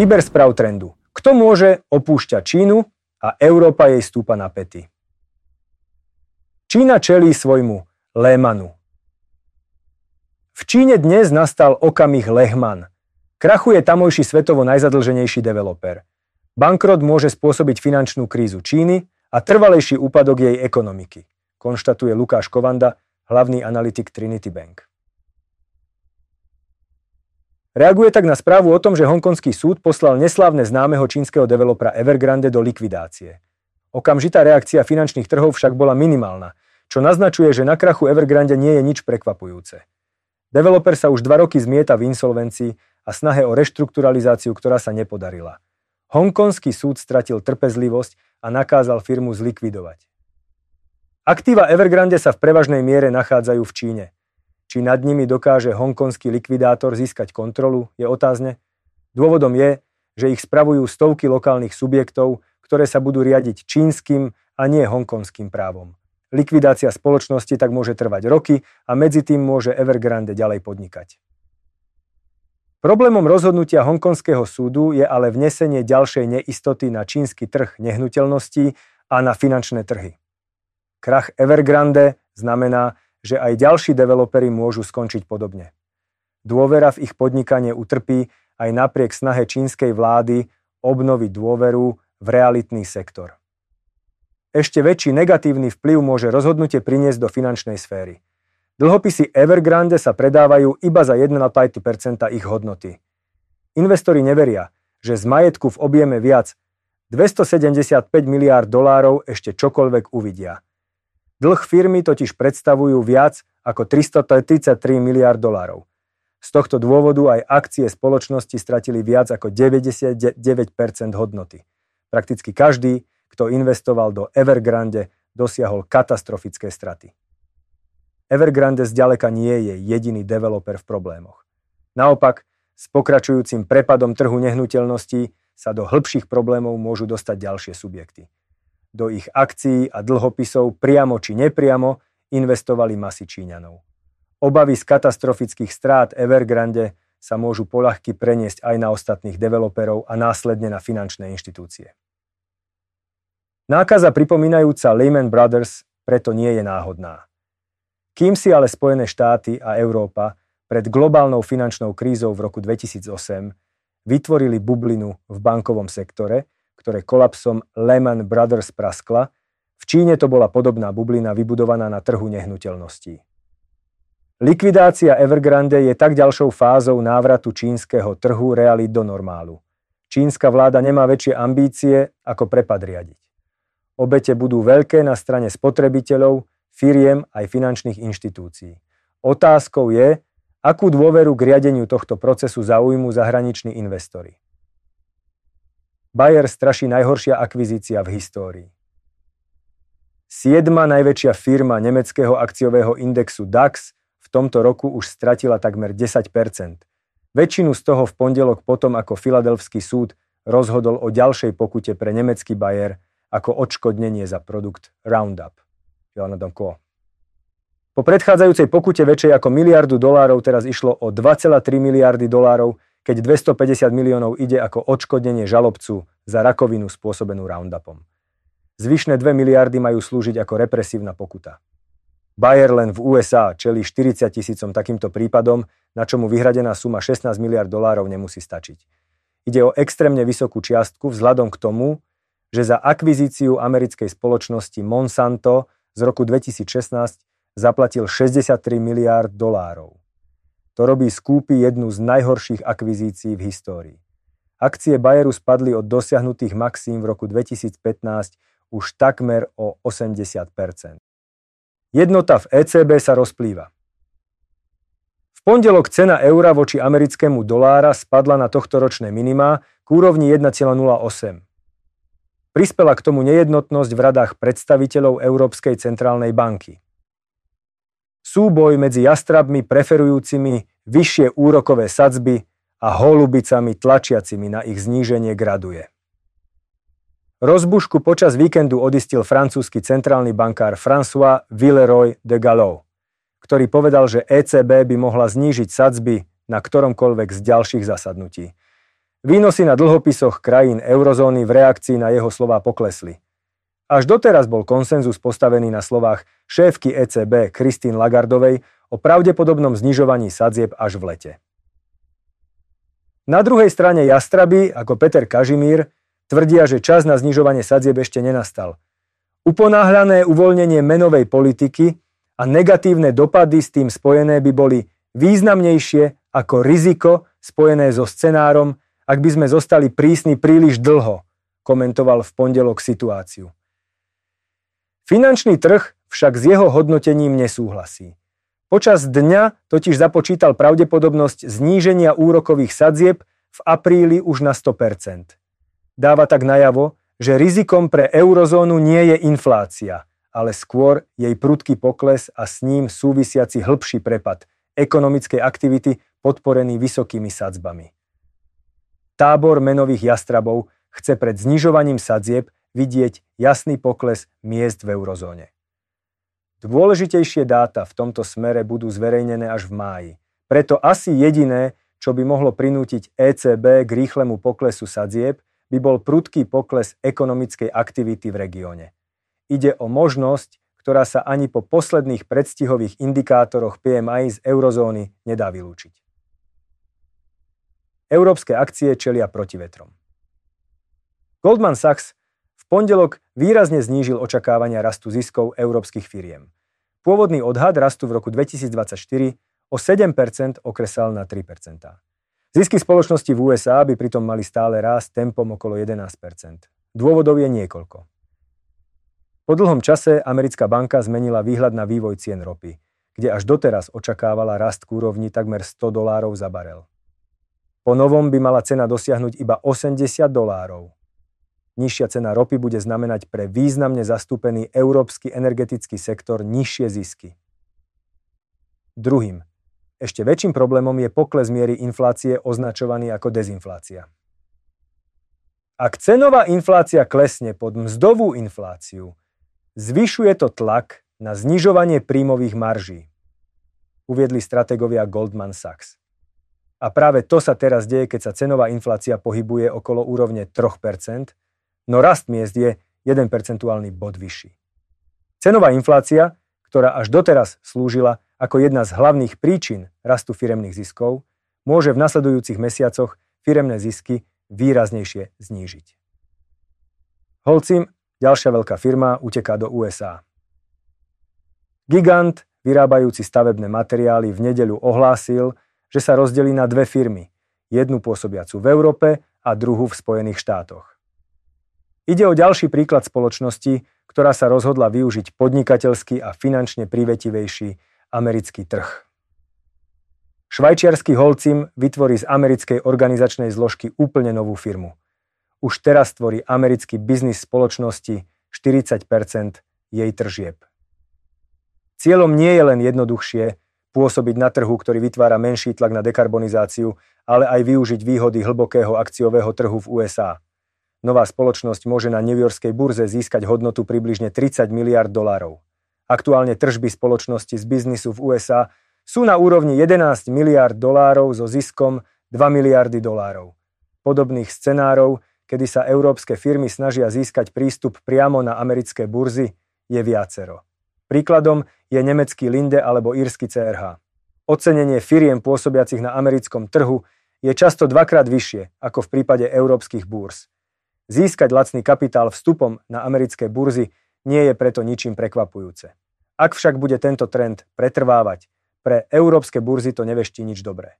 Výber správ trendu. Kto môže opúšťať Čínu a Európa jej stúpa na pety. Čína čelí svojmu Lehmanu. V Číne dnes nastal okamih Lehman. Krachuje tamojší svetovo najzadlženejší developer. Bankrot môže spôsobiť finančnú krízu Číny a trvalejší úpadok jej ekonomiky, konštatuje Lukáš Kovanda, hlavný analytik Trinity Bank. Reaguje tak na správu o tom, že hongkonský súd poslal neslávne známeho čínskeho developera Evergrande do likvidácie. Okamžitá reakcia finančných trhov však bola minimálna, čo naznačuje, že na krachu Evergrande nie je nič prekvapujúce. Developer sa už dva roky zmieta v insolvencii a snahe o reštrukturalizáciu, ktorá sa nepodarila. Hongkonský súd stratil trpezlivosť a nakázal firmu zlikvidovať. Aktíva Evergrande sa v prevažnej miere nachádzajú v Číne – či nad nimi dokáže hongkonský likvidátor získať kontrolu, je otázne. Dôvodom je, že ich spravujú stovky lokálnych subjektov, ktoré sa budú riadiť čínskym a nie hongkonským právom. Likvidácia spoločnosti tak môže trvať roky a medzi tým môže Evergrande ďalej podnikať. Problémom rozhodnutia hongkonského súdu je ale vnesenie ďalšej neistoty na čínsky trh nehnuteľností a na finančné trhy. Krach Evergrande znamená, že aj ďalší developeri môžu skončiť podobne. Dôvera v ich podnikanie utrpí aj napriek snahe čínskej vlády obnoviť dôveru v realitný sektor. Ešte väčší negatívny vplyv môže rozhodnutie priniesť do finančnej sféry. Dlhopisy Evergrande sa predávajú iba za 1,5% ich hodnoty. Investori neveria, že z majetku v objeme viac 275 miliárd dolárov ešte čokoľvek uvidia – Dlh firmy totiž predstavujú viac ako 333 miliard dolárov. Z tohto dôvodu aj akcie spoločnosti stratili viac ako 99% hodnoty. Prakticky každý, kto investoval do Evergrande, dosiahol katastrofické straty. Evergrande zďaleka nie je jediný developer v problémoch. Naopak, s pokračujúcim prepadom trhu nehnuteľností sa do hĺbších problémov môžu dostať ďalšie subjekty. Do ich akcií a dlhopisov priamo či nepriamo investovali masy Číňanov. Obavy z katastrofických strát Evergrande sa môžu poľahky preniesť aj na ostatných developerov a následne na finančné inštitúcie. Nákaza pripomínajúca Lehman Brothers preto nie je náhodná. Kým si ale Spojené štáty a Európa pred globálnou finančnou krízou v roku 2008 vytvorili bublinu v bankovom sektore, ktoré kolapsom Lehman Brothers praskla, v Číne to bola podobná bublina vybudovaná na trhu nehnuteľností. Likvidácia Evergrande je tak ďalšou fázou návratu čínskeho trhu realít do normálu. Čínska vláda nemá väčšie ambície, ako prepad riadiť. Obete budú veľké na strane spotrebiteľov, firiem aj finančných inštitúcií. Otázkou je, akú dôveru k riadeniu tohto procesu zaujmú zahraniční investori. Bayer straší najhoršia akvizícia v histórii. Siedma najväčšia firma nemeckého akciového indexu DAX v tomto roku už stratila takmer 10% Väčšinu z toho v pondelok potom, ako Filadelfský súd rozhodol o ďalšej pokute pre nemecký Bayer ako odškodnenie za produkt Roundup. Po predchádzajúcej pokute väčšej ako miliardu dolárov teraz išlo o 2,3 miliardy dolárov, keď 250 miliónov ide ako odškodnenie žalobcu za rakovinu spôsobenú Roundupom. Zvyšné 2 miliardy majú slúžiť ako represívna pokuta. Bayer len v USA čeli 40 tisícom takýmto prípadom, na čomu vyhradená suma 16 miliard dolárov nemusí stačiť. Ide o extrémne vysokú čiastku vzhľadom k tomu, že za akvizíciu americkej spoločnosti Monsanto z roku 2016 zaplatil 63 miliárd dolárov. To robí skúpy jednu z najhorších akvizícií v histórii. Akcie Bayeru spadli od dosiahnutých maxím v roku 2015 už takmer o 80 Jednota v ECB sa rozplýva. V pondelok cena eura voči americkému dolára spadla na tohtoročné minima k úrovni 1,08. Prispela k tomu nejednotnosť v radách predstaviteľov Európskej centrálnej banky. Súboj medzi jastrabmi preferujúcimi vyššie úrokové sadzby a holubicami tlačiacimi na ich zníženie graduje. Rozbušku počas víkendu odistil francúzsky centrálny bankár François Villeroy de Gallo, ktorý povedal, že ECB by mohla znížiť sadzby na ktoromkoľvek z ďalších zasadnutí. Výnosy na dlhopisoch krajín eurozóny v reakcii na jeho slová poklesli. Až doteraz bol konsenzus postavený na slovách šéfky ECB Christine Lagardovej o pravdepodobnom znižovaní sadzieb až v lete. Na druhej strane jastraby, ako Peter Kažimír, tvrdia, že čas na znižovanie sadzieb ešte nenastal. Uponáhľané uvoľnenie menovej politiky a negatívne dopady s tým spojené by boli významnejšie ako riziko spojené so scenárom, ak by sme zostali prísni príliš dlho, komentoval v pondelok situáciu. Finančný trh však s jeho hodnotením nesúhlasí. Počas dňa totiž započítal pravdepodobnosť zníženia úrokových sadzieb v apríli už na 100% dáva tak najavo, že rizikom pre eurozónu nie je inflácia, ale skôr jej prudký pokles a s ním súvisiaci hĺbší prepad ekonomickej aktivity podporený vysokými sadzbami. Tábor menových jastrabov chce pred znižovaním sadzieb vidieť jasný pokles miest v eurozóne. Dôležitejšie dáta v tomto smere budú zverejnené až v máji. Preto asi jediné, čo by mohlo prinútiť ECB k rýchlemu poklesu sadzieb, by bol prudký pokles ekonomickej aktivity v regióne. Ide o možnosť, ktorá sa ani po posledných predstihových indikátoroch PMI z eurozóny nedá vylúčiť. Európske akcie čelia protivetrom. Goldman Sachs v pondelok výrazne znížil očakávania rastu ziskov európskych firiem. Pôvodný odhad rastu v roku 2024 o 7% okresal na 3%. Zisky spoločnosti v USA by pritom mali stále rásť tempom okolo 11 Dôvodov je niekoľko. Po dlhom čase americká banka zmenila výhľad na vývoj cien ropy, kde až doteraz očakávala rast k úrovni takmer 100 dolárov za barel. Po novom by mala cena dosiahnuť iba 80 dolárov. Nižšia cena ropy bude znamenať pre významne zastúpený európsky energetický sektor nižšie zisky. Druhým, ešte väčším problémom je pokles miery inflácie označovaný ako dezinflácia. Ak cenová inflácia klesne pod mzdovú infláciu, zvyšuje to tlak na znižovanie príjmových marží, uviedli strategovia Goldman Sachs. A práve to sa teraz deje, keď sa cenová inflácia pohybuje okolo úrovne 3%, no rast miest je 1 percentuálny bod vyšší. Cenová inflácia, ktorá až doteraz slúžila ako jedna z hlavných príčin rastu firemných ziskov, môže v nasledujúcich mesiacoch firemné zisky výraznejšie znížiť. Holcim, ďalšia veľká firma, uteká do USA. Gigant, vyrábajúci stavebné materiály, v nedeľu ohlásil, že sa rozdelí na dve firmy, jednu pôsobiacu v Európe a druhú v Spojených štátoch. Ide o ďalší príklad spoločnosti, ktorá sa rozhodla využiť podnikateľský a finančne privetivejší americký trh. Švajčiarsky Holcim vytvorí z americkej organizačnej zložky úplne novú firmu. Už teraz tvorí americký biznis spoločnosti 40 jej tržieb. Cieľom nie je len jednoduchšie pôsobiť na trhu, ktorý vytvára menší tlak na dekarbonizáciu, ale aj využiť výhody hlbokého akciového trhu v USA. Nová spoločnosť môže na newyorskej burze získať hodnotu približne 30 miliard dolárov. Aktuálne tržby spoločnosti z biznisu v USA sú na úrovni 11 miliard dolárov so ziskom 2 miliardy dolárov. Podobných scenárov, kedy sa európske firmy snažia získať prístup priamo na americké burzy, je viacero. Príkladom je nemecký Linde alebo írsky CRH. Ocenenie firiem pôsobiacich na americkom trhu je často dvakrát vyššie ako v prípade európskych búrz. Získať lacný kapitál vstupom na americké burzy nie je preto ničím prekvapujúce. Ak však bude tento trend pretrvávať, pre európske burzy to nevešti nič dobré.